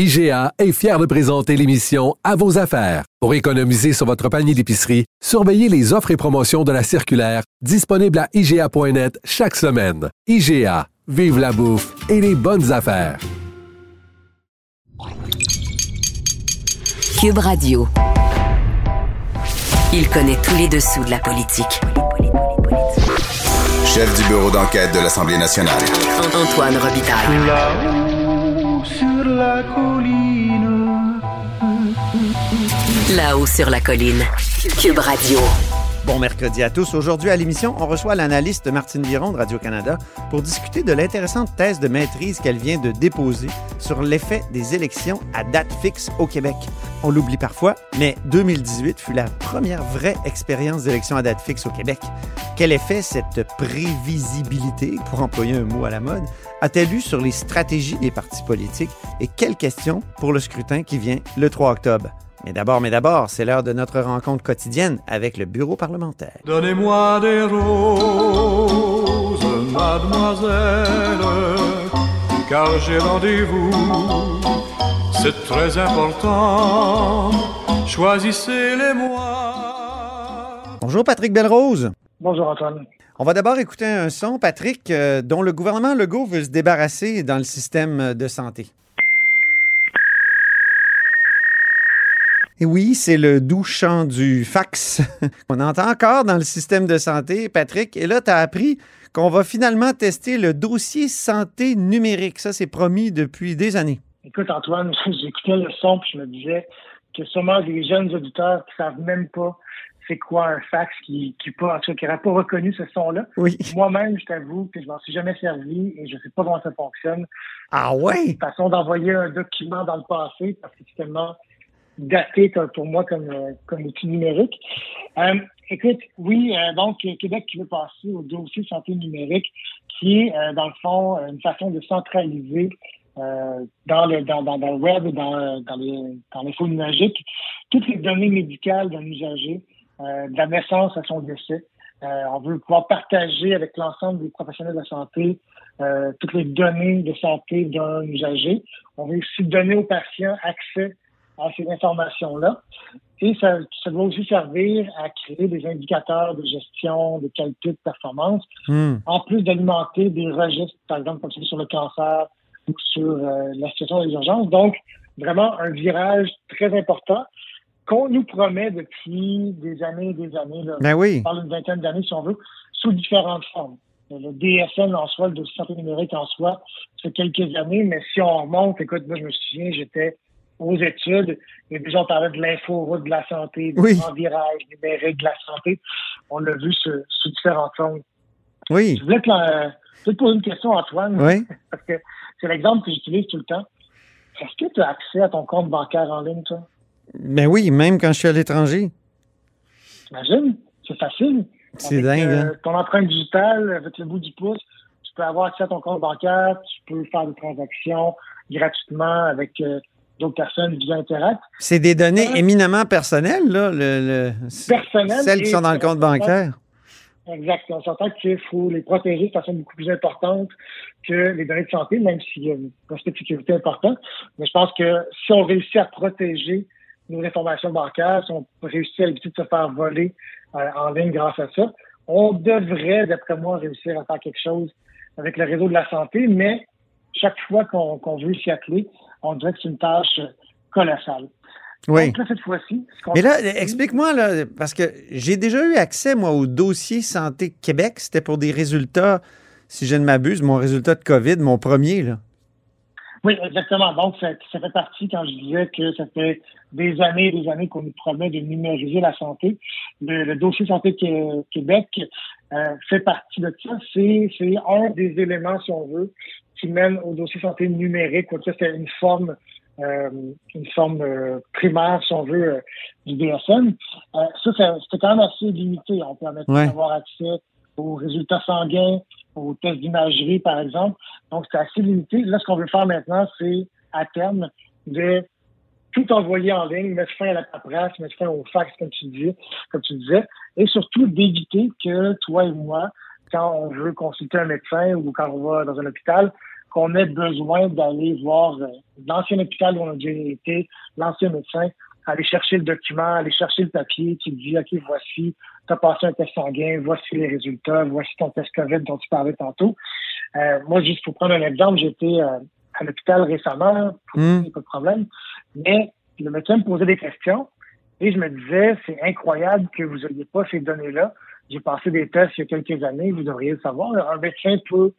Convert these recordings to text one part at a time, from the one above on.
IGA est fier de présenter l'émission À vos affaires. Pour économiser sur votre panier d'épicerie, surveillez les offres et promotions de la circulaire disponible à IGA.net chaque semaine. IGA, vive la bouffe et les bonnes affaires. Cube Radio. Il connaît tous les dessous de la politique. Chef du bureau d'enquête de l'Assemblée nationale. Antoine Robitaille. La colline. Là-haut sur la colline. Cube Radio. Bon mercredi à tous. Aujourd'hui à l'émission, on reçoit l'analyste Martine Biron de Radio-Canada pour discuter de l'intéressante thèse de maîtrise qu'elle vient de déposer sur l'effet des élections à date fixe au Québec. On l'oublie parfois, mais 2018 fut la première vraie expérience d'élection à date fixe au Québec. Quel effet cette prévisibilité, pour employer un mot à la mode, a-t-elle eu sur les stratégies des partis politiques? Et quelles questions pour le scrutin qui vient le 3 octobre? Mais d'abord, mais d'abord, c'est l'heure de notre rencontre quotidienne avec le bureau parlementaire. Donnez-moi des roses, mademoiselle, car j'ai rendez-vous. C'est très important. Choisissez-les-moi. Bonjour Patrick Belrose. Bonjour Antoine. On va d'abord écouter un son, Patrick, euh, dont le gouvernement Legault veut se débarrasser dans le système de santé. Et oui, c'est le doux chant du fax. On entend encore dans le système de santé, Patrick. Et là, tu as appris qu'on va finalement tester le dossier santé numérique. Ça, c'est promis depuis des années. Écoute, Antoine, j'écoutais le son puis je me disais que sûrement des jeunes auditeurs qui savent même pas c'est quoi un fax qui qui pas qui n'aurait pas reconnu ce son-là. Oui. Moi-même, je t'avoue que je m'en suis jamais servi et je sais pas comment ça fonctionne. Ah ouais? Une façon d'envoyer un document dans le passé parce que c'est tellement daté pour moi comme, euh, comme outil numérique. Euh, écoute, oui, euh, donc Québec qui veut passer au dossier santé numérique, qui est euh, dans le fond une façon de centraliser euh, dans le dans, dans, le web dans, dans les dans l'info numérique toutes les données médicales d'un usager, euh, de la naissance à son décès. Euh, on veut pouvoir partager avec l'ensemble des professionnels de la santé euh, toutes les données de santé d'un usager. On veut aussi donner aux patients accès à ces informations-là. Et ça, ça doit aussi servir à créer des indicateurs de gestion, de qualité, de performance, Hmm. en plus d'alimenter des registres, par exemple, comme celui sur le cancer ou sur euh, la situation des urgences. Donc, vraiment un virage très important qu'on nous promet depuis des années et des années. Là. Ben oui. On parle d'une vingtaine d'années, si on veut, sous différentes formes. Le DSN en soi, le dossier santé numérique en soi, c'est quelques années, mais si on remonte, écoute, moi, je me souviens, j'étais aux études, et déjà, on parlait de l'inforoute de la santé, du Oui. grand virage numérique de la santé. On l'a vu sous, sous différentes formes. Oui. Je voulais te, la- je voulais te poser une question, Antoine, Oui. parce que c'est l'exemple que j'utilise tout le temps. Est-ce que tu as accès à ton compte bancaire en ligne, toi? Ben oui, même quand je suis à l'étranger. T'imagines? C'est facile. C'est dingue, euh, hein? ton empreinte digitale, avec le bout du pouce, tu peux avoir accès à ton compte bancaire, tu peux faire des transactions gratuitement avec euh, d'autres personnes via Interact. C'est des données éminemment personnelles, là, le, le- Personnelles celles qui sont dans le compte bancaire. Exact. On s'entend qu'il faut les protéger de façon beaucoup plus importante que les données de santé, même s'il y a un aspect de sécurité important. Mais je pense que si on réussit à protéger nos informations bancaires, si on réussit à éviter de se faire voler euh, en ligne grâce à ça, on devrait, d'après moi, réussir à faire quelque chose avec le réseau de la santé, mais chaque fois qu'on qu'on veut s'y atteler, on dirait que c'est une tâche colossale. Oui. Donc là, cette fois-ci, ce Mais là, explique-moi, là, parce que j'ai déjà eu accès, moi, au dossier Santé Québec. C'était pour des résultats, si je ne m'abuse, mon résultat de COVID, mon premier, là. Oui, exactement. Donc, ça, ça fait partie, quand je disais que ça fait des années et des années qu'on nous promet de numériser la santé. Le, le dossier Santé Qué- Québec euh, fait partie de ça. C'est un des éléments, si on veut, qui mène au dossier santé numérique. ça, c'est une forme euh, une forme euh, primaire, si on veut, euh, du DSM. Ça, c'était quand même assez limité. On permettait Ouais. d'avoir accès aux résultats sanguins, aux tests d'imagerie, par exemple. Donc, c'est assez limité. Là, ce qu'on veut faire maintenant, c'est, à terme, de tout envoyer en ligne, mettre fin à la paperasse, mettre fin au fax, comme tu disais, comme tu disais, et surtout d'éviter que toi et moi, quand on veut consulter un médecin ou quand on va dans un hôpital, qu'on ait besoin d'aller voir euh, l'ancien hôpital où on a déjà été, l'ancien médecin, aller chercher le document, aller chercher le papier qui dit, OK, voici, tu as passé un test sanguin, voici les résultats, voici ton test COVID dont tu parlais tantôt. Euh, moi, juste pour prendre un exemple, j'étais euh, à l'hôpital récemment, Hmm. pas de problème, mais le médecin me posait des questions et je me disais, c'est incroyable que vous n'ayez pas ces données-là. J'ai passé des tests il y a quelques années, vous devriez le savoir. Un médecin peut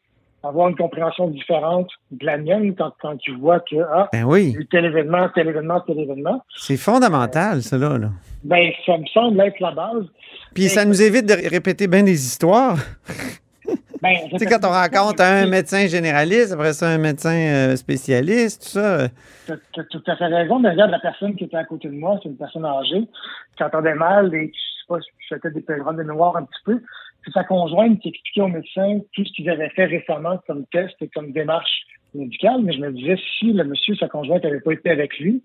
avoir une compréhension différente de la mienne quand, quand tu vois que, ah, Ben oui, tel événement, tel événement, tel événement. c'est fondamental, cela. Là. Ben, ça me semble être la base. Puis ça nous évite de ré- répéter bien des histoires. Ben, Tu sais, quand on rencontre un médecin généraliste, après ça, un médecin euh, spécialiste, tout ça. euh, Tu as tout à fait raison. Mais regarde, la personne qui était à côté de moi, c'est une personne âgée, qui entendait mal et pas, je faisais des pèlerins de mémoire un petit peu. C'est sa conjointe qui expliquait au médecin tout ce qu'ils avaient fait récemment comme test et comme démarche médicale. Mais je me disais, si le monsieur, sa conjointe, n'avait pas été avec lui,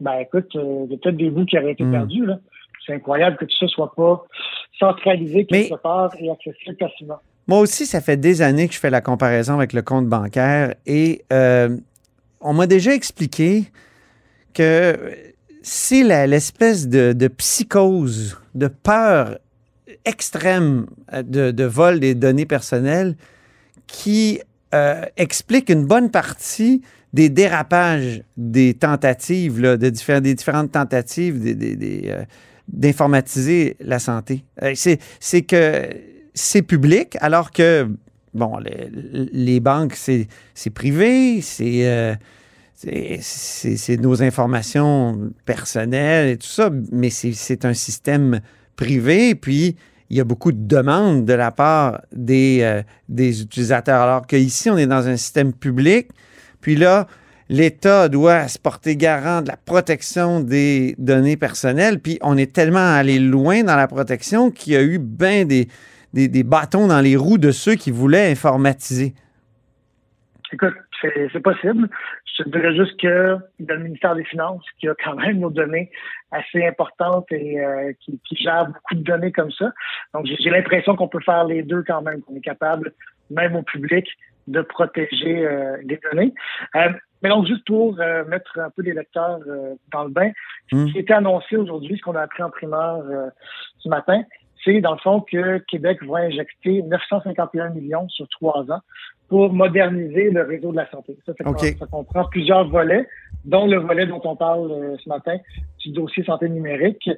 ben écoute, euh, il y a peut-être des bouts qui auraient été Mm. perdus. là. C'est incroyable que tout ça soit pas centralisé quelque Mais- part et accessible facilement. Moi aussi, ça fait des années que je fais la comparaison avec le compte bancaire et euh, on m'a déjà expliqué que c'est l'espèce de, psychose, de peur extrême euh, de, vol des données personnelles qui euh, explique une bonne partie des dérapages des tentatives, de des différentes tentatives euh, d'informatiser la santé. C'est, que c'est public, alors que, bon, les, les banques, c'est, privé, c'est, c'est, nos informations personnelles et tout ça, mais c'est, un système privé, puis il y a beaucoup de demandes de la part des, euh, des utilisateurs, alors qu'ici, on est dans un système public, puis là, l'État doit se porter garant de la protection des données personnelles, puis on est tellement allé loin dans la protection qu'il y a eu bien des, des, des bâtons dans les roues de ceux qui voulaient informatiser. Écoute, c'est possible. Je dirais juste que a le ministère des Finances qui a quand même nos données assez importantes et euh, qui, qui gère beaucoup de données comme ça. Donc, j'ai l'impression qu'on peut faire les deux quand même, qu'on est capable, même au public, de protéger euh, les données. Euh, mais donc, juste pour euh, mettre un peu les lecteurs euh, dans le bain, Mm. ce qui a été annoncé aujourd'hui, ce qu'on a appris en primaire euh, ce matin, c'est dans le fond que Québec va injecter 951 millions sur trois ans pour moderniser le réseau de la santé. Ça, ça, comprend plusieurs volets, dont le volet dont on parle euh, ce matin, du dossier santé numérique.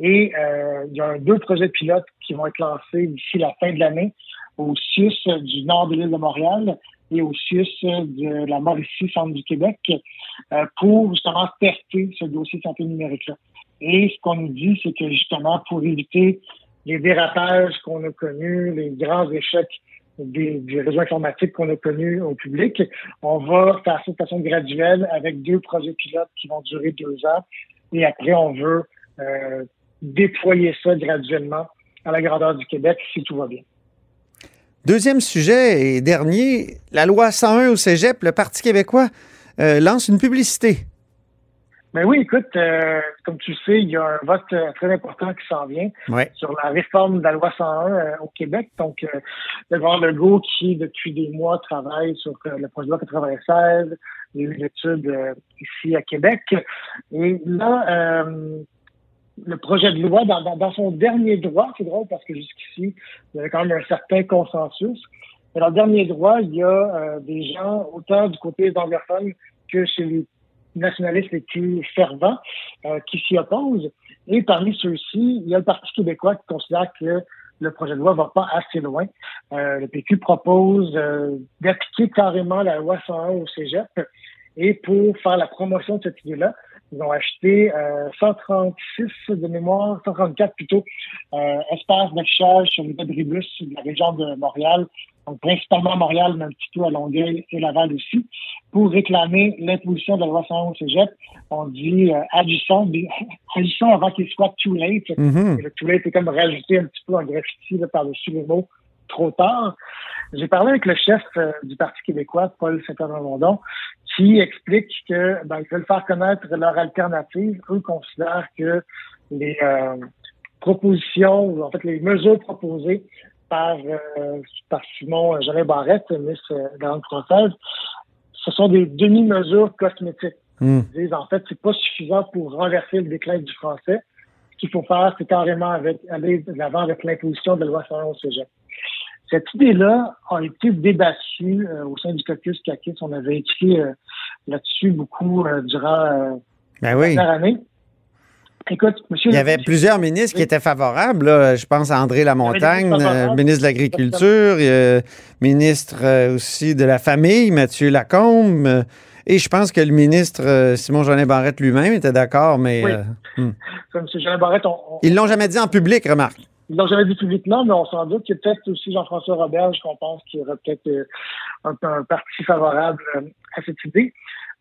Et euh, il y a deux projets pilotes qui vont être lancés d'ici la fin de l'année au CIUS du nord de l'île de Montréal et au CIUS de la Mauricie, centre du Québec, euh, pour justement tester ce dossier santé numérique-là. Et ce qu'on nous dit, c'est que justement, pour éviter les dérapages qu'on a connus, les grands échecs des, du réseau informatique qu'on a connus au public, on va faire ça de façon graduelle avec deux projets pilotes qui vont durer deux ans. Et après, on veut euh, déployer ça graduellement à la grandeur du Québec si tout va bien. Deuxième sujet et dernier, la loi 101 au Cégep, le Parti québécois euh, lance une publicité. Mais oui, écoute, euh, comme tu sais, il y a un vote euh, très important qui s'en vient Ouais. sur la réforme de la loi 101 euh, au Québec. Donc, euh, le gouvernement Legault, qui depuis des mois travaille sur euh, le projet de loi 96, il y a eu ici à Québec. Et là, euh, le projet de loi, dans, dans, dans son dernier droit, c'est drôle parce que jusqu'ici, il y avait quand même un certain consensus. Mais dans le dernier droit, il y a euh, des gens, autant du côté des anglophones que chez les nationalistes les plus fervents, euh, qui s'y opposent. Et parmi ceux-ci, il y a le Parti québécois qui considère que le projet de loi va pas assez loin. Euh, le PQ propose euh, d'appliquer carrément la loi 101 au cégep Et pour faire la promotion de cette idée-là, ils ont acheté euh, 136 de mémoire, 134 plutôt, euh, espaces d'affichage sur les abribus de la région de Montréal, donc principalement Montréal, mais un petit peu à Longueuil et Laval aussi, pour réclamer l'imposition de la loi 111 au cégep. On dit euh, agissons, agissons avant qu'il soit too late. Mhm. Et le too late est comme rajouté un petit peu en graffiti par-dessus les mots trop tard. J'ai parlé avec le chef euh, du Parti québécois, Paul Saint-André-Mondon, qui explique que ben, ils veulent faire connaître leur alternative. Eux considèrent que les euh, propositions, ou en fait les mesures proposées par, euh, par Simon Jeannet Barrette, ministre de la française, ce sont des demi-mesures cosmétiques. Mm. Ils disent en fait c'est pas suffisant pour renverser le déclin du français. Ce qu'il faut faire, c'est carrément avec, aller de l'avant avec l'imposition de la loi 111 au cégep. Cette idée-là a été débattue euh, au sein du caucus CACIS. On avait écrit euh, là-dessus beaucoup euh, durant Ben oui. la dernière année. Écoute, monsieur... Il y avait plusieurs ministres qui étaient favorables. là. Je pense à André Lamontagne, euh, ministre de l'Agriculture, euh, ministre euh, aussi de la Famille, Mathieu Lacombe. et je pense que le ministre Simon-Jeanin Barrette lui-même était d'accord, mais Oui. hmm. Ça, monsieur Jean Barrette, on, on, ils l'ont jamais dit en public, remarque. Ils l'ont jamais dit publiquement, mais on s'en doute a peut-être aussi Jean-François Roberge qu'on pense qu'il y aurait peut-être euh, un, parti favorable euh, à cette idée.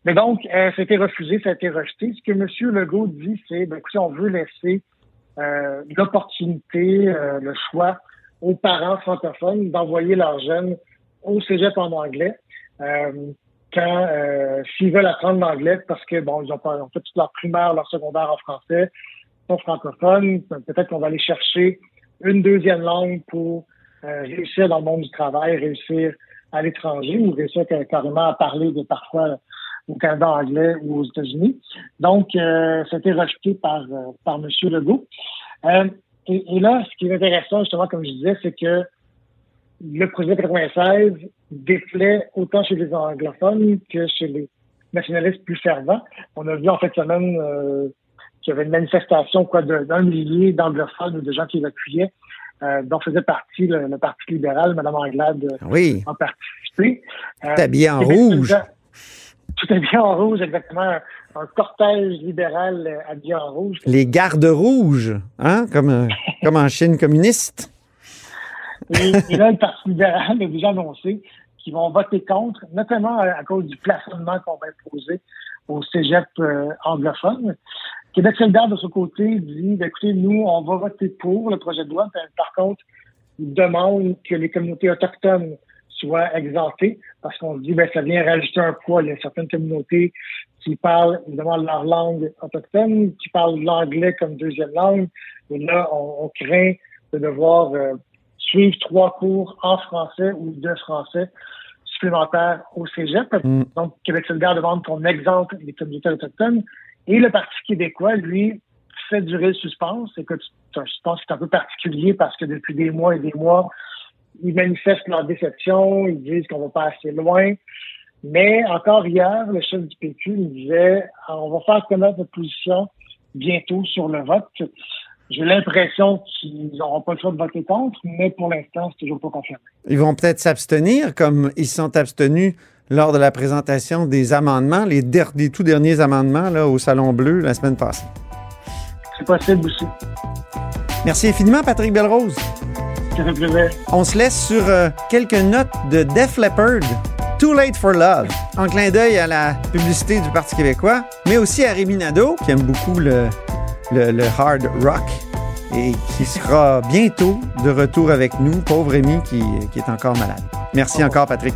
Mais donc, euh, ça a été refusé, ça a été rejeté. Ce que M. Legault dit, c'est, ben, écoutez, on veut laisser euh, l'opportunité, le choix aux parents francophones d'envoyer leurs jeunes au cégep en anglais. Quand s'ils veulent apprendre l'anglais parce que bon ils ont pas ils ont fait toute leur primaire, leur secondaire en français, sont francophones, peut-être qu'on va aller chercher une deuxième langue pour euh, réussir dans le monde du travail, réussir à l'étranger ou réussir ca- carrément à parler de parfois au Canada anglais ou aux États-Unis. Donc, euh, été rejeté par, euh, par M. Legault. Euh, et, là, ce qui est intéressant, justement, comme je disais, c'est que le projet 96 déplaît autant chez les anglophones que chez les nationalistes plus fervents. On a vu en fait semaine euh, qu'il y avait une manifestation quoi d'un millier d'anglophones ou de gens qui évacuaient, euh, dont faisait partie le, le Parti libéral, Mme Anglade euh, Oui, en participé. Euh, tout habillé en rouge. Tout habillé en rouge, exactement. Un, un cortège libéral euh, habillé en rouge. Les gardes rouges, hein, comme, euh, comme en Chine communiste. Et, et là, le Parti libéral a déjà annoncé qu'ils vont voter contre, notamment à, à cause du plafonnement qu'on va imposer au cégep euh, anglophone. Québec solidaire, de son côté, dit, ben, écoutez, nous, on va voter pour le projet de loi. Par- Par contre, il demande que les communautés autochtones soient exemptées parce qu'on se dit, ben, ça vient rajouter un poids. Il y a certaines communautés qui parlent évidemment leur langue autochtone, qui parlent l'anglais comme deuxième langue. Et là, on, on craint de devoir euh, suivre trois cours en français ou de français supplémentaires au cégep. Mm. Donc, Québec solidaire demande qu'on exempte les communautés autochtones. Et le Parti québécois, lui, fait durer le suspense. C'est un suspense qui est un peu particulier parce que depuis des mois et des mois, ils manifestent leur déception, ils disent qu'on va pas assez loin. Mais encore hier, le chef du PQ nous disait on va faire connaître notre position bientôt sur le vote. J'ai l'impression qu'ils n'auront pas le choix de voter contre, mais pour l'instant, c'est toujours pas confirmé. Ils vont peut-être s'abstenir comme ils sont abstenus lors de la présentation des amendements, les, der- tout derniers amendements là, au Salon Bleu la semaine passée. C'est possible aussi. Merci infiniment, Patrick Belrose. On se laisse sur euh, quelques notes de Def Leppard, Too Late for Love, en clin d'œil à la publicité du Parti québécois, mais aussi à Rémi Nadeau, qui aime beaucoup le, le- le hard rock et qui sera bientôt de retour avec nous, pauvre Rémi qui, qui est encore malade. Merci encore, Patrick.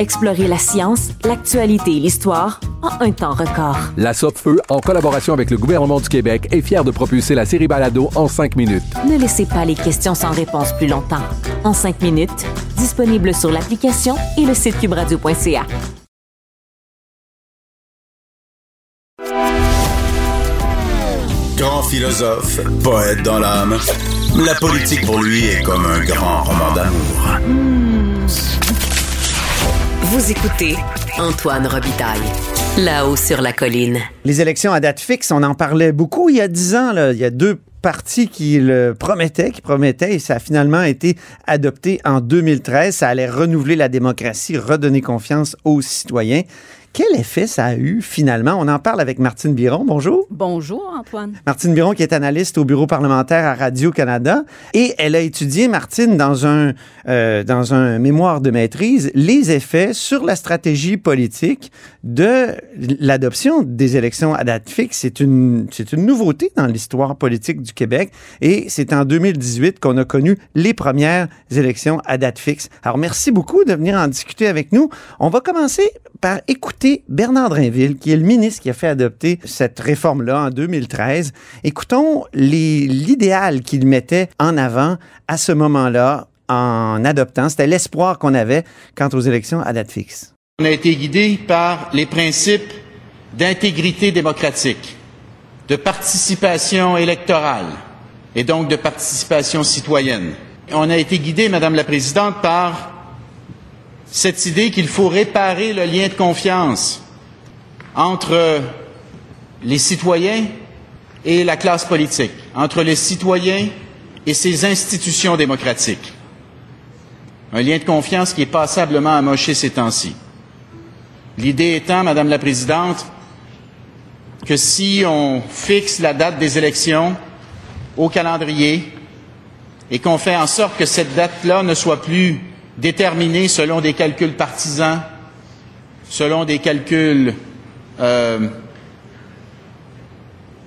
Explorez la science, l'actualité et l'histoire en un temps record. La Feu, en collaboration avec le gouvernement du Québec, est fière de propulser la série Balado en 5 minutes. Ne laissez pas les questions sans réponse plus longtemps. En 5 minutes, disponible sur l'application et le site cubradio.ca. Grand philosophe, poète dans l'âme, la politique pour lui est comme un grand roman d'amour. Vous écoutez Antoine Robitaille, là-haut sur la colline. Les élections à date fixe, on en parlait beaucoup il y a dix ans. Il y a deux partis qui le promettaient, qui promettaient, et ça a finalement été adopté en 2013. Ça allait renouveler la démocratie, redonner confiance aux citoyens. Quel effet ça a eu finalement? On en parle avec Martine Biron. Bonjour. Bonjour, Antoine. Martine Biron, qui est analyste au bureau parlementaire à Radio-Canada. Et elle a étudié, Martine, dans un, euh, dans un mémoire de maîtrise, les effets sur la stratégie politique de l'adoption des élections à date fixe. C'est une, c'est une nouveauté dans l'histoire politique du Québec. Et c'est en 2018 qu'on a connu les premières élections à date fixe. Alors, merci beaucoup de venir en discuter avec nous. On va commencer par écouter Bernard Drinville, qui est le ministre qui a fait adopter cette réforme-là en 2013. Écoutons l'idéal qu'il mettait en avant à ce moment-là en adoptant. C'était l'espoir qu'on avait quant aux élections à date fixe. On a été guidé par les principes d'intégrité démocratique, de participation électorale et donc de participation citoyenne. On a été guidé, Madame la Présidente, par cette idée qu'il faut réparer le lien de confiance entre les citoyens et la classe politique, entre les citoyens et ces institutions démocratiques. Un lien de confiance qui est passablement amoché ces temps-ci. L'idée étant, Madame la Présidente, que si on fixe la date des élections au calendrier et qu'on fait en sorte que cette date-là ne soit plus déterminée selon des calculs partisans, selon des calculs euh,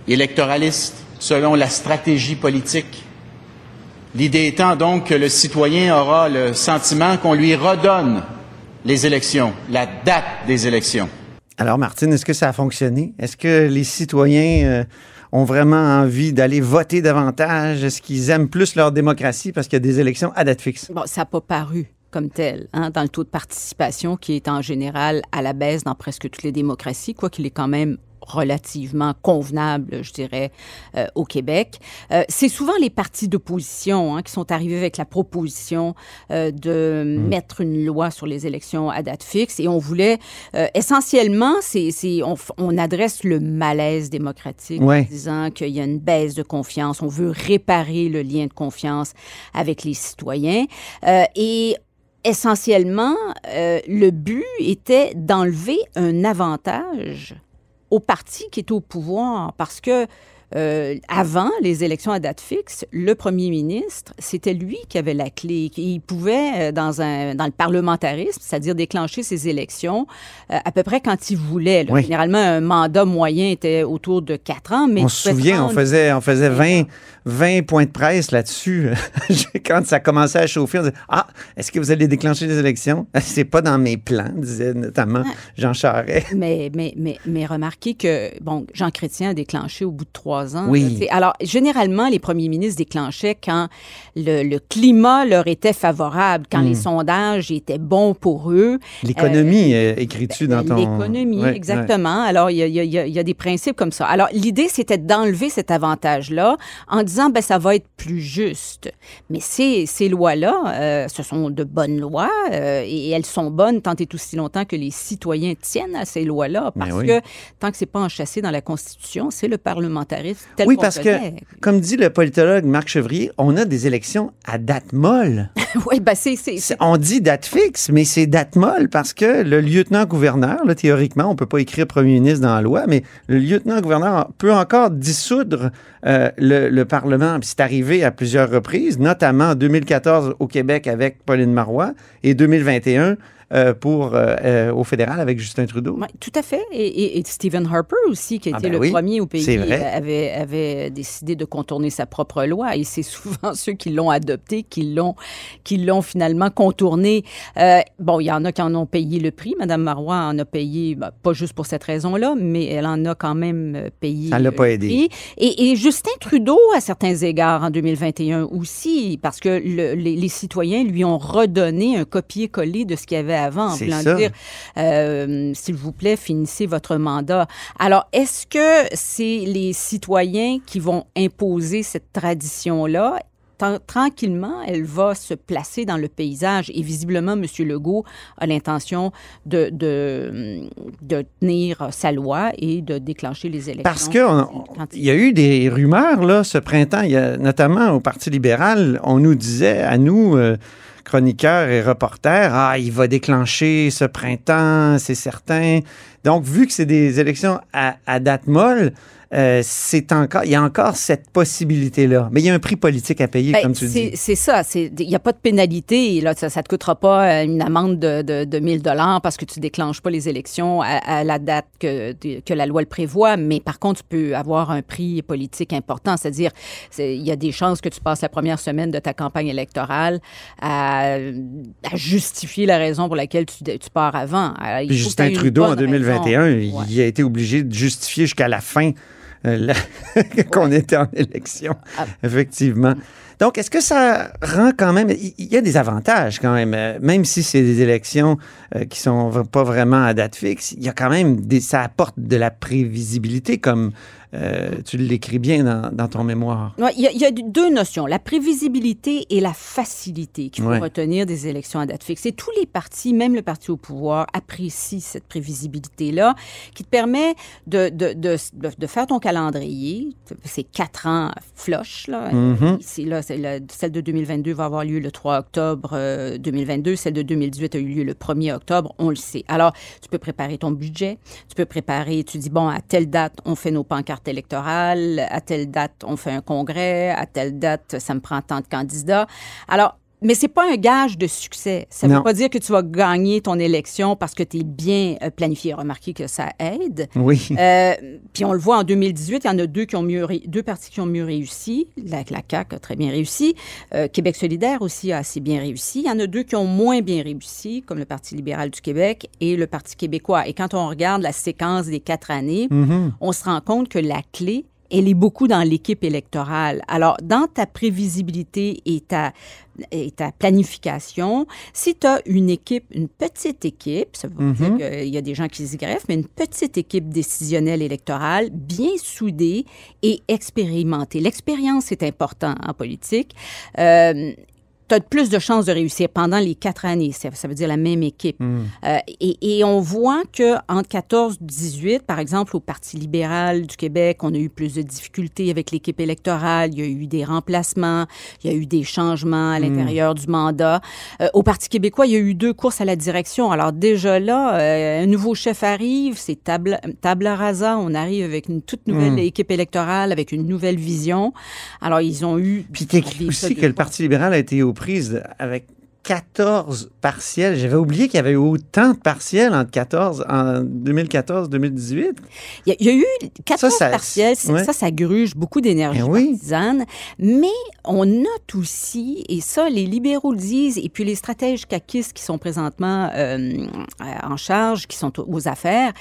électoralistes, selon la stratégie politique. L'idée étant donc que le citoyen aura le sentiment qu'on lui redonne les élections, la date des élections. Alors, Martine, est-ce que ça a fonctionné? Est-ce que les citoyens euh, ont vraiment envie d'aller voter davantage? Est-ce qu'ils aiment plus leur démocratie parce qu'il y a des élections à date fixe? Bon, ça n'a pas paru comme tel, hein, dans le taux de participation qui est en général à la baisse dans presque toutes les démocraties, quoi qu'il est quand même relativement convenable, je dirais, euh, au Québec. Euh, c'est souvent les partis d'opposition hein, qui sont arrivés avec la proposition euh, de mmh. mettre une loi sur les élections à date fixe et on voulait essentiellement, c'est, on, on, adresse le malaise démocratique en disant qu'il y a une baisse de confiance, on veut réparer le lien de confiance avec les citoyens et essentiellement, le but était d'enlever un avantage au parti qui est au pouvoir parce que euh, avant les élections à date fixe, le premier ministre, c'était lui qui avait la clé. Il pouvait, euh, dans, un, dans le parlementarisme, c'est-à-dire déclencher ses élections euh, à peu près quand il voulait. Généralement, un mandat moyen était autour de quatre ans. Mais on se souvient, on faisait, on faisait 20, 20 points de presse là-dessus. quand ça commençait à chauffer, on disait Ah, est-ce que vous allez déclencher les élections? C'est pas dans mes plans, disait notamment Jean Charest. Mais, mais, mais, mais remarquez que, bon, Jean Chrétien a déclenché au bout de trois oui. alors, généralement, les premiers ministres déclenchaient quand le, climat leur était favorable, quand les hmm. sondages étaient bons pour eux. L'économie, euh, écris-tu dans ton... L'économie, exactement. Alors, il y, a, des principes comme ça. Alors, l'idée, c'était d'enlever cet avantage-là en disant, ben, ça va être plus juste. Mais ces, ces lois-là, euh, ce sont de bonnes lois euh, et elles sont bonnes tant et aussi longtemps que les citoyens tiennent à ces lois-là parce que tant que c'est pas enchâssé dans la Constitution, c'est le parlementarisme tel Oui, parce que, comme dit le politologue Marc Chevrier, on a des élections à date molle. oui, ben c'est... On dit date fixe, mais c'est date molle parce que le lieutenant-gouverneur, théoriquement, on peut pas écrire premier ministre dans la loi, mais le lieutenant-gouverneur peut encore dissoudre euh, le, le Parlement. C'est arrivé à plusieurs reprises, notamment en 2014 au Québec avec Pauline Marois et 2021 euh, pour, euh, euh, au fédéral avec Justin Trudeau. Oui, tout à fait. Et, et- et Stephen Harper aussi, qui Ah était ben le oui, premier au pays, vrai. avait, avait décidé de contourner sa propre loi. Et c'est souvent ceux qui l'ont adopté qui l'ont, qui l'ont finalement contourné. Euh, bon, il y en a qui en ont payé le prix. Madame Marois en a payé, ben, pas juste pour cette raison-là, mais elle en a quand même euh, payé. Ça l'a pas aidé. prix. Et, et Justin Trudeau, à certains égards, en 2021 aussi, parce que le- les, les citoyens lui ont redonné un copier-coller de ce qu'il avait avant, en voulant dire, euh, s'il vous plaît, finissez votre mandat. Alors, est-ce que c'est les citoyens qui vont imposer cette tradition-là? Tranquillement, elle va se placer dans le paysage et visiblement, M. Legault a l'intention de, de, de tenir sa loi et de déclencher les élections. Parce que on- quand il y a eu des rumeurs là ce printemps, il y a, notamment au Parti libéral, on nous disait à nous euh, chroniqueurs et reporters, ah il va déclencher ce printemps, c'est certain. Donc vu que c'est des élections à, à date molle, euh, c'est encore, il y a encore cette possibilité là. Mais il y a un prix politique à payer Ben, comme tu dis. C'est ça. Il n'y a pas de pénalité. Là, ça ne te coûtera pas euh, une amende de, de, de 1000 dollars parce que tu déclenches pas les élections à, à la date que, que la loi le prévoit. Mais par contre, tu peux avoir un prix politique important. C'est-à-dire, c'est- il y a des chances que tu passes la première semaine de ta campagne électorale à, à justifier la raison pour laquelle tu, tu pars avant. Alors, il Puis Justin Trudeau en bonne 2021, raison. il- Ouais. il a été obligé de justifier jusqu'à la fin euh, qu'on était en élection, Ah. effectivement. Donc, est-ce que ça rend quand même... Il y a des avantages quand même, euh, même si c'est des élections euh, qui sont pas vraiment à date fixe, il y a quand même des... Ça apporte de la prévisibilité, comme euh, tu l'écris bien dans, dans ton mémoire. Ouais, Il y, a- il y a deux notions, la prévisibilité et la facilité qu'il faut Ouais. retenir des élections à date fixe. Et tous les partis, même le parti au pouvoir, apprécient cette prévisibilité-là qui te permet de, de, de, de- de faire ton calendrier. C'est quatre ans floche. Là. Ici, là, c'est la- celle de 2022 va avoir lieu le 3 octobre euh, 2022. Celle de 2018 a eu lieu le 1er octobre. On le sait. Alors, tu peux préparer ton budget. Tu peux préparer, tu dis, bon, à telle date, on fait nos pancartes électorales. À telle date, on fait un congrès. À telle date, ça me prend tant de candidats. Alors, mais c'est pas un gage de succès. Ça ne veut pas dire que tu vas gagner ton élection parce que tu es bien euh, planifié. Remarquez que ça aide. Oui. Euh, puis on le voit en 2018, il y en a deux qui ont mieux deux partis qui ont mieux réussi. La, la CAQ a très bien réussi. Euh, Québec solidaire aussi a assez bien réussi. Il y en a deux qui ont moins bien réussi, comme le Parti libéral du Québec et le Parti québécois. Et quand on regarde la séquence des quatre années, Mhm. on se rend compte que la clé, elle est beaucoup dans l'équipe électorale. Alors, dans ta prévisibilité et ta, et ta planification, si tu as une équipe, une petite équipe, ça veut pas Mhm. dire qu'il y a des gens qui s'y greffent, mais une petite équipe décisionnelle électorale bien soudée et expérimentée. L'expérience est important en politique. Euh, tu as plus de chances de réussir pendant les quatre années. Ça, ça veut dire la même équipe. Mm. Euh, et, et on voit que entre 14 18, par exemple, au Parti libéral du Québec, on a eu plus de difficultés avec l'équipe électorale. Il y a eu des remplacements, il y a eu des changements à l'intérieur du mandat. Euh, au Parti québécois, il y a eu deux courses à la direction. Alors déjà là, euh, un nouveau chef arrive, c'est table, table rasa. On arrive avec une toute nouvelle Mm. équipe électorale, avec une nouvelle vision. Alors ils ont eu... Puis aussi que le Parti libéral a été avec 14 partiels. J'avais oublié qu'il y avait eu autant de partiels entre 14, en 2014-2018. Il y, a, il y a eu 14 ça- partiels. c'est- ouais. Ça, ça gruge beaucoup d'énergie Eh oui. partisane. Mais on note aussi, et ça, les libéraux le disent, et puis les stratèges caquistes qui sont présentement euh, en charge, qui sont aux affaires,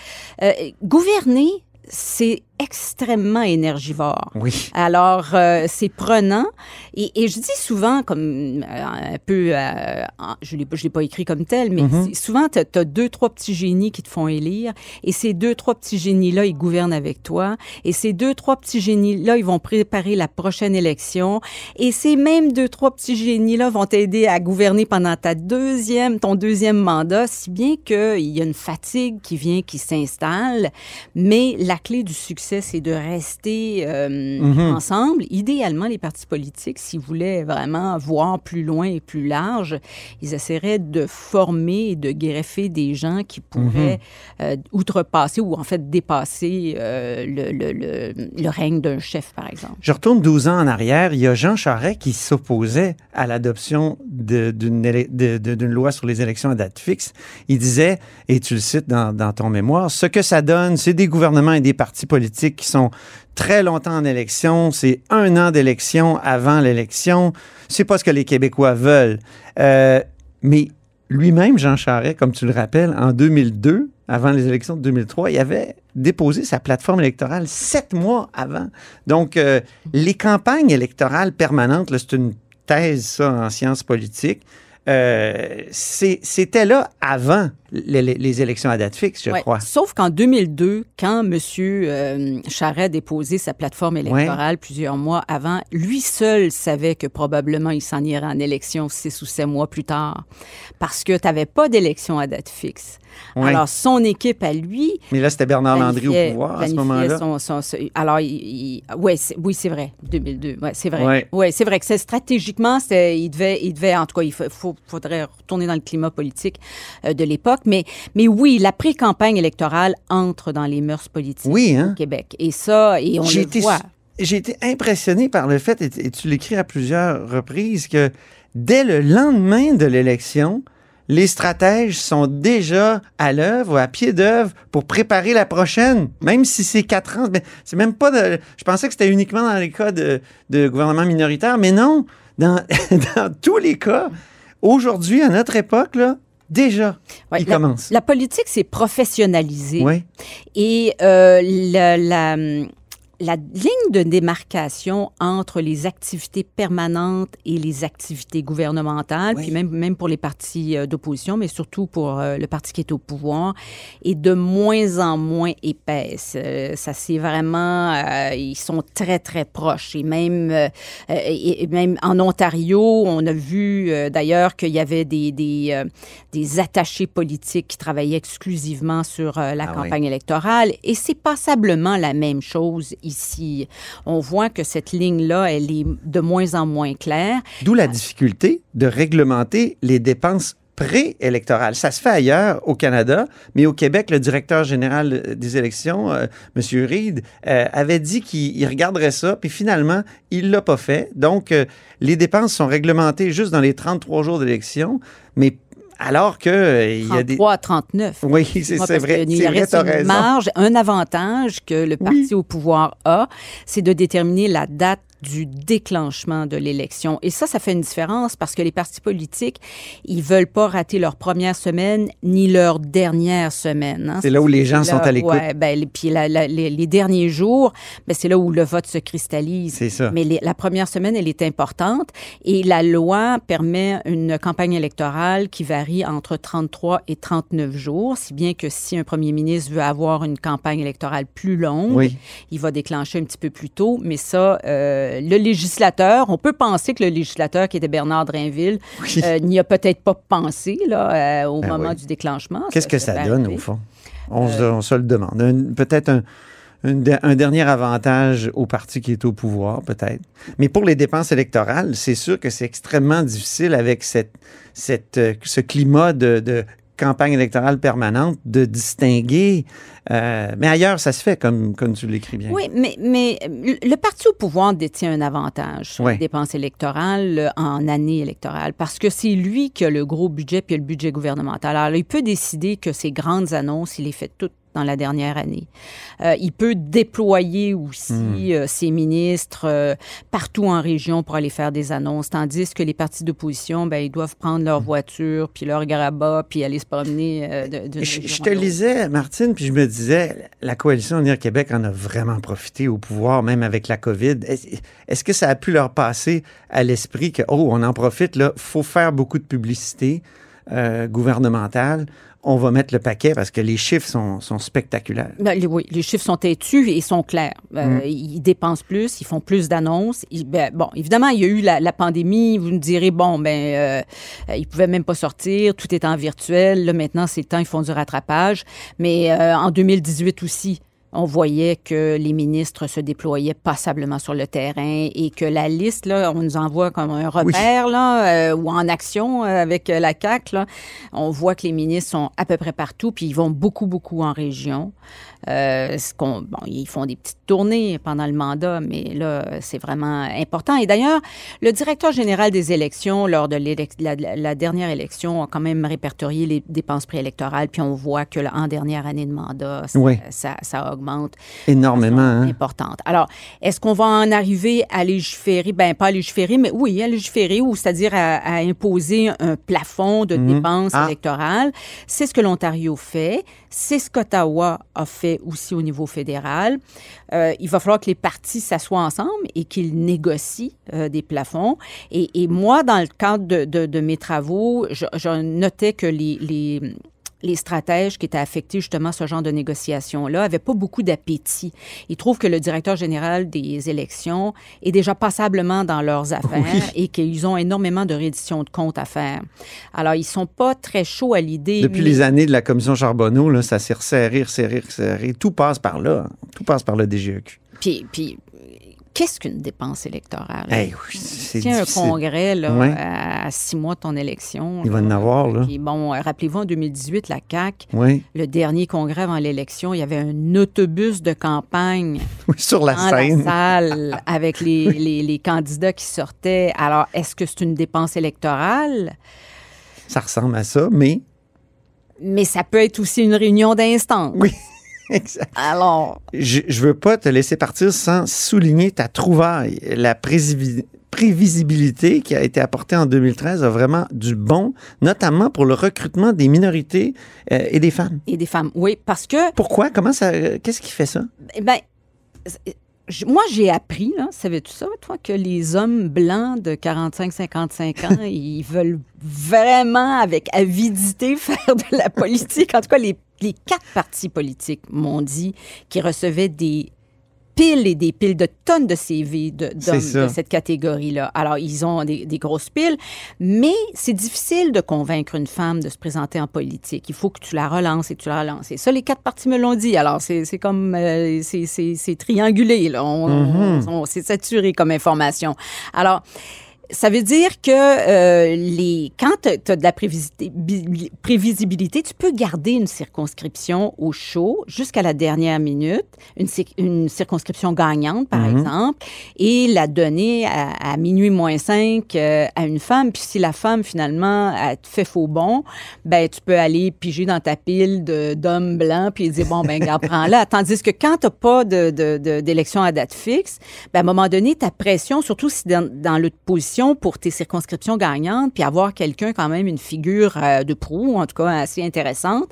euh, gouverner, c'est extrêmement énergivore. Oui. Alors, euh, c'est prenant. Et, et je dis souvent, comme euh, un peu, euh, je ne l'ai pas écrit comme tel, mais Mhm. souvent, tu as, deux, trois petits génies qui te font élire. Et ces deux, trois petits génies-là, ils gouvernent avec toi. Et ces deux, trois petits génies-là, ils vont préparer la prochaine élection. Et ces mêmes deux, trois petits génies-là vont t'aider à gouverner pendant ta deuxième, ton deuxième mandat, si bien qu'il y a une fatigue qui vient, qui s'installe. Mais la clé du succès, succès, c'est de rester euh, Mhm. ensemble. Idéalement, les partis politiques, s'ils voulaient vraiment voir plus loin et plus large, ils essaieraient de former et de greffer des gens qui pourraient Mhm. euh, outrepasser ou en fait dépasser euh, le, le- le- le règne d'un chef, par exemple. Je retourne 12 ans en arrière. Il y a Jean Charest qui s'opposait à l'adoption d'une loi sur les élections à date fixe. Il disait, et tu le cites dans, dans ton mémoire, ce que ça donne, c'est des gouvernements et des partis politiques qui sont très longtemps en élection. C'est un an d'élection avant l'élection. C'est pas ce que les Québécois veulent. Euh, mais lui-même, Jean Charest, comme tu le rappelles, en 2002, avant les élections de 2003, il avait déposé sa plateforme électorale sept mois avant. Donc, euh, les campagnes électorales permanentes, c'est une thèse, ça, en sciences politiques. Euh, C'était là avant les, élections à date fixe, je Ouais. crois. Sauf qu'en 2002, quand M. euh, Charest a déposé sa plateforme électorale plusieurs mois avant, lui seul savait que probablement il s'en irait en élection six ou sept mois plus tard. Parce que tu n'avais pas d'élection à date fixe. Ouais. Alors, son équipe à lui. Mais là, c'était Bernard Landry au pouvoir à ce moment-là. alors, il- il- ouais, c'est- oui, c'est vrai, 2002. Ouais, c'est vrai. Ouais. C'est vrai que c'est stratégiquement, il devait, il devait, en tout cas, il faut- faut- faudrait retourner dans le climat politique euh, de l'époque. Mais, mais oui, la pré-campagne électorale entre dans les mœurs politiques Oui, hein? au Québec. Et ça, et on le été, voit. j'ai été impressionné par le fait, et, et tu l'écris à plusieurs reprises, que dès le lendemain de l'élection, les stratèges sont déjà à l'œuvre, à pied d'œuvre, pour préparer la prochaine, même si c'est quatre ans. Mais c'est même pas de. Je pensais que c'était uniquement dans les cas de, de gouvernement minoritaire, mais non, dans, dans tous les cas, aujourd'hui, à notre époque, là, déjà, Ouais, il la, commence. la politique s'est professionnalisée. Oui. Et euh, la, la, la ligne de démarcation entre les activités permanentes et les activités gouvernementales, Oui. puis même, même pour les partis euh, d'opposition, mais surtout pour euh, le parti qui est au pouvoir, est de moins en moins épaisse. Euh, ça c'est vraiment, euh, ils sont très très proches. Et même, euh, et, même en Ontario, on a vu euh, d'ailleurs qu'il y avait des, des, des attachés politiques qui travaillaient exclusivement sur la Ah oui. campagne électorale. Et c'est passablement la même chose ici. On voit que cette ligne-là, elle est de moins en moins claire. D'où la difficulté de réglementer les dépenses préélectorales. Ça se fait ailleurs, au Canada, mais au Québec, le directeur général des élections, euh, M. Reid, euh, avait dit qu'il il regarderait ça, puis finalement, il l'a pas fait. Donc, euh, les dépenses sont réglementées juste dans les 33 jours d'élection, mais alors que euh, il y a des... 33 à 39. Oui, c'est parce vrai, qu'il c'est vrai, reste t'as une raison. marge, un avantage que le parti au pouvoir a, c'est de déterminer la date du déclenchement de l'élection. Et ça, ça fait une différence parce que les partis politiques, ils veulent pas rater leur première semaine ni leur dernière semaine. hein. C'est là où les gens sont à l'écoute. Ouais, ben, puis la- la- les, les derniers jours, ben, c'est là où le vote se cristallise. C'est ça. Mais les- la première semaine, elle est importante et la loi permet une campagne électorale qui varie entre 33 et 39 jours, si bien que si un premier ministre veut avoir une campagne électorale plus longue, Oui. il va déclencher un petit peu plus tôt. Mais ça, euh, le législateur, on peut penser que le législateur qui était Bernard Drainville Oui. euh, n'y a peut-être pas pensé là, euh, au Ben moment oui. du déclenchement. Qu'est-ce que ça donne, arriver. au fond? On, se, on se le demande. Peut-être un, un de- un dernier avantage au parti qui est au pouvoir, peut-être. Mais pour les dépenses électorales, c'est sûr que c'est extrêmement difficile avec cette, cette, euh, ce climat de, de campagne électorale permanente de distinguer. euh, mais ailleurs, ça se fait, comme, comme tu l'écris bien. Oui, mais, mais le parti au pouvoir détient un avantage sur les dépenses électorales euh, en année électorale parce que c'est lui qui a le gros budget puis le budget gouvernemental. Alors, il peut décider que ces grandes annonces, il les fait toutes dans la dernière année. Euh, il peut déployer aussi Hmm. euh, ses ministres euh, partout en région pour aller faire des annonces, tandis que les partis d'opposition, ben, ils doivent prendre Hmm. leur voiture, puis leur grabat, puis aller se promener de, d'une Je, je te lisais, Martine, puis je me disais, la coalition Unir Québec en a vraiment profité au pouvoir, même avec la COVID. Est- Est-ce que ça a pu leur passer à l'esprit que, oh, on en profite, là, faut faire beaucoup de publicité gouvernementale, on va mettre le paquet parce que les chiffres sont, sont spectaculaires. Ben, les- oui, les chiffres sont têtus et sont clairs. Euh, Mm. Ils dépensent plus, ils font plus d'annonces. Ben, bon, évidemment, il y a eu la, la pandémie. Vous me direz, bon, ben, euh, ils pouvaient même pas sortir, tout est en virtuel. Là, maintenant, c'est le temps, ils font du rattrapage. Mais euh, en 2018 aussi, On voyait que les ministres se déployaient passablement sur le terrain et que la liste, là, on nous envoie comme un repère là, euh, ou en action euh, avec la CAC. Là. On voit que les ministres sont à peu près partout, puis ils vont beaucoup, beaucoup en région. Euh, ce qu'on- bon, ils font des petites tournées pendant le mandat, mais là, c'est vraiment important. Et d'ailleurs, le directeur général des élections, lors de la, dernière élection, a quand même répertorié les dépenses préélectorales, puis on voit que en dernière année de mandat, ça, Oui. ça, ça augmente Énormément. hein. importante. Alors, est-ce qu'on va en arriver à légiférer? Ben, pas à légiférer, mais oui, à légiférer, ou c'est-à-dire à, à imposer un plafond de Mhm. dépenses Ah. électorales. C'est ce que l'Ontario fait. C'est ce qu'Ottawa a fait aussi au niveau fédéral. Euh, il va falloir que les partis s'assoient ensemble et qu'ils négocient euh, des plafonds. Et, moi, dans le cadre de, mes travaux, je, notais que les, les stratèges qui étaient affectés justement à ce genre de négociation-là n'avaient pas beaucoup d'appétit. Ils trouvent que le directeur général des élections est déjà passablement dans leurs affaires Oui. et qu'ils ont énormément de reddition de comptes à faire. Alors, ils sont pas très chauds à l'idée. Depuis mais- les années de la commission Charbonneau, là, ça s'est resserré, resserré, resserré. Tout passe par là. Tout passe par le DGEQ. Puis, puis qu'est-ce qu'une dépense électorale? Hey, c'est Si un congrès là, Ouais. à six mois de ton élection. Il va en avoir, là. Puis bon, rappelez-vous, en 2018, la CAQ, le dernier congrès avant l'élection, il y avait un autobus de campagne Oui, sur la dans scène. la salle avec les, les- les candidats qui sortaient. Alors, est-ce que c'est une dépense électorale? Ça ressemble à ça, mais. Mais ça peut être aussi une réunion d'instance. Oui, exact. Alors, Je, je veux pas te laisser partir sans souligner ta trouvaille. La prévisibilité qui a été apportée en 2013 a vraiment du bon, notamment pour le recrutement des minorités euh, et des femmes. et des femmes, oui, parce que Pourquoi? Comment ça. euh, Qu'est-ce qui fait ça? Eh ben, moi, j'ai appris, là, savais-tu ça, toi, que les hommes blancs de 45-55 ans, ils veulent vraiment, avec avidité, faire de la politique? En tout cas, les, les quatre partis politiques m'ont dit qu'ils recevaient des piles et des piles de tonnes de CV d'hommes de cette catégorie-là. Alors, ils ont des, des grosses piles, mais c'est difficile de convaincre une femme de se présenter en politique. Il faut que tu la relances et tu la relances. Et ça, les quatre partis me l'ont dit. Alors, c'est c'est comme, euh, c'est- triangulé, là. On, on- c'est saturé comme information. Alors, ça veut dire que euh, les, quand tu as de la prévisibilité, prévisibilité, tu peux garder une circonscription au chaud jusqu'à la dernière minute, une, cir- une circonscription gagnante, par Mhm. exemple, et la donner à, à minuit moins 5 à une femme. Puis si la femme, finalement, elle te fait faux bon, ben tu peux aller piger dans ta pile de- d'hommes blancs puis dire, bon, ben garde, prends-la. Tandis que quand tu n'as pas de- de- de- d'élection à date fixe, ben, à un moment donné, ta pression, surtout si dans, dans pour tes circonscriptions gagnantes, puis avoir quelqu'un quand même, une figure euh, de proue, en tout cas assez intéressante,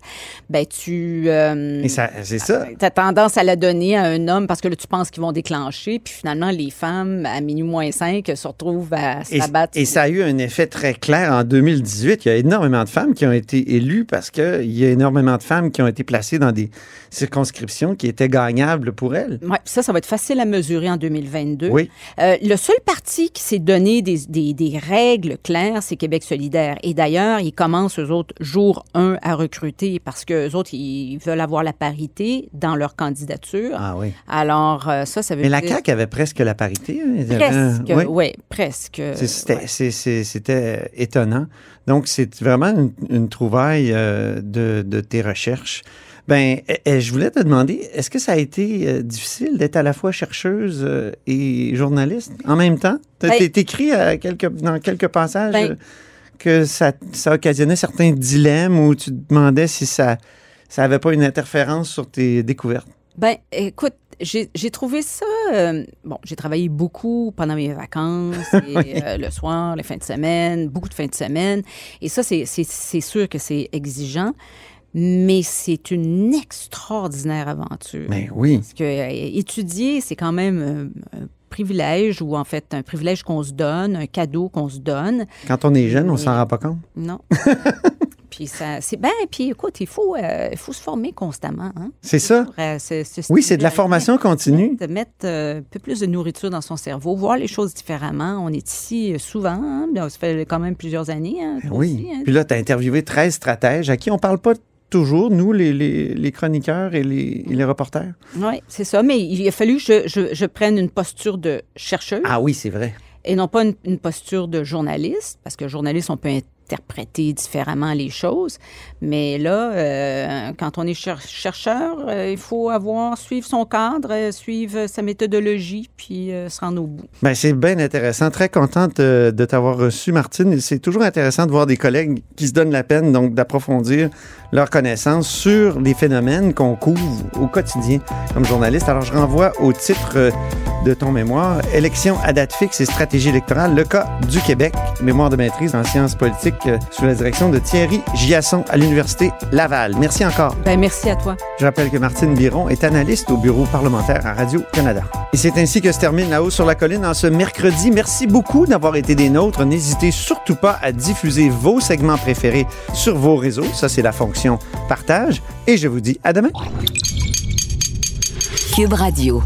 ben tu... euh, c'est ça. tu as tendance à la donner à un homme parce que là, tu penses qu'ils vont déclencher, puis finalement, les femmes, à minuit moins 5, se retrouvent à se Et, et ça a eu un effet très clair en 2018. Il y a énormément de femmes qui ont été élues parce qu'il y a énormément de femmes qui ont été placées dans des circonscriptions qui étaient gagnables pour elles. Ouais, ça, ça va être facile à mesurer en 2022. Oui. Euh, le seul parti qui s'est donné des, des- des règles claires, c'est Québec solidaire. Et d'ailleurs, ils commencent, eux autres, jour 1 à recruter parce que autres, ils veulent avoir la parité dans leur candidature. Ah oui. Alors, euh, ça, ça veut Mais la dire... CAQ avait presque la parité. hein? Presque, oui. presque. C'était ouais. étonnant. Donc, c'est vraiment une, une trouvaille euh, de, de tes recherches. Ben, eh, eh, je voulais te demander, est-ce que ça a été euh, difficile d'être à la fois chercheuse euh, et journaliste en même temps? Tu Ben- as écrit à quelques, dans quelques passages Ben- euh, que ça, ça occasionnait certains dilemmes où tu te demandais si ça ça avait pas une interférence sur tes découvertes? Ben, écoute, j'ai trouvé ça. euh, bon, j'ai travaillé beaucoup pendant mes vacances, et, euh, le soir, les fins de semaine, beaucoup de fins de semaine. Et ça, c'est sûr que c'est exigeant, mais c'est une extraordinaire aventure. Ben oui. Parce que euh, étudier, c'est quand même euh, un privilège, ou en fait, un privilège qu'on se donne, un cadeau qu'on se donne. Quand on est jeune, on Mais- s'en rend pas compte. Non. puis ça, c'est ben, puis écoute, il faut, euh, il faut se former constamment. Hein? C'est ça. Pour, euh, se- se Oui, c'est de la formation continue. De mettre euh, un peu plus de nourriture dans son cerveau, voir les choses différemment. On est ici souvent, hein, ça fait quand même plusieurs années. hein, toi Oui. aussi, hein. Puis là, tu as interviewé 13 stratèges à qui on parle pas toujours, nous, les, les- les chroniqueurs et les, et les reporters. Oui, c'est ça. Mais il a fallu que je, je- je prenne une posture de chercheuse Ah oui, c'est vrai. et non pas une, une posture de journaliste, parce que journaliste, on peut interpréter différemment les choses. Mais là, euh, quand on est cher- chercheur, euh, il faut avoir, suivre son cadre, euh, suivre sa méthodologie, puis euh, se rendre au bout. Ben, c'est bien intéressant. Très contente de t'avoir reçu, Martine. C'est toujours intéressant de voir des collègues qui se donnent la peine donc d'approfondir leurs connaissances sur les phénomènes qu'on couvre au quotidien comme journaliste. Alors, je renvoie au titre de ton mémoire, Élection à date fixe et stratégie électorale, le cas du Québec, mémoire de maîtrise en sciences politiques euh, sous la direction de Thierry Giasson à l'Université Laval. Merci encore. Ben, merci à toi. Je rappelle que Martine Biron est analyste au bureau parlementaire à Radio-Canada. Et c'est ainsi que se termine La Haut sur la Colline en ce mercredi. Merci beaucoup d'avoir été des nôtres. N'hésitez surtout pas à diffuser vos segments préférés sur vos réseaux. Ça, c'est la fonction partage. Et je vous dis à demain. Cube Radio.